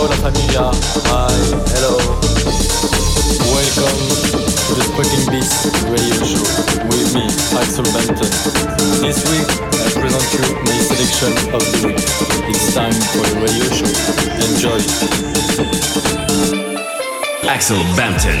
Ciao la familia. Hi. Hello. Welcome to the Spoken Beats radio show with me, Axel Benton. This week I present you my selection of the week. It's time for a radio show. Enjoy. Axel Bampton.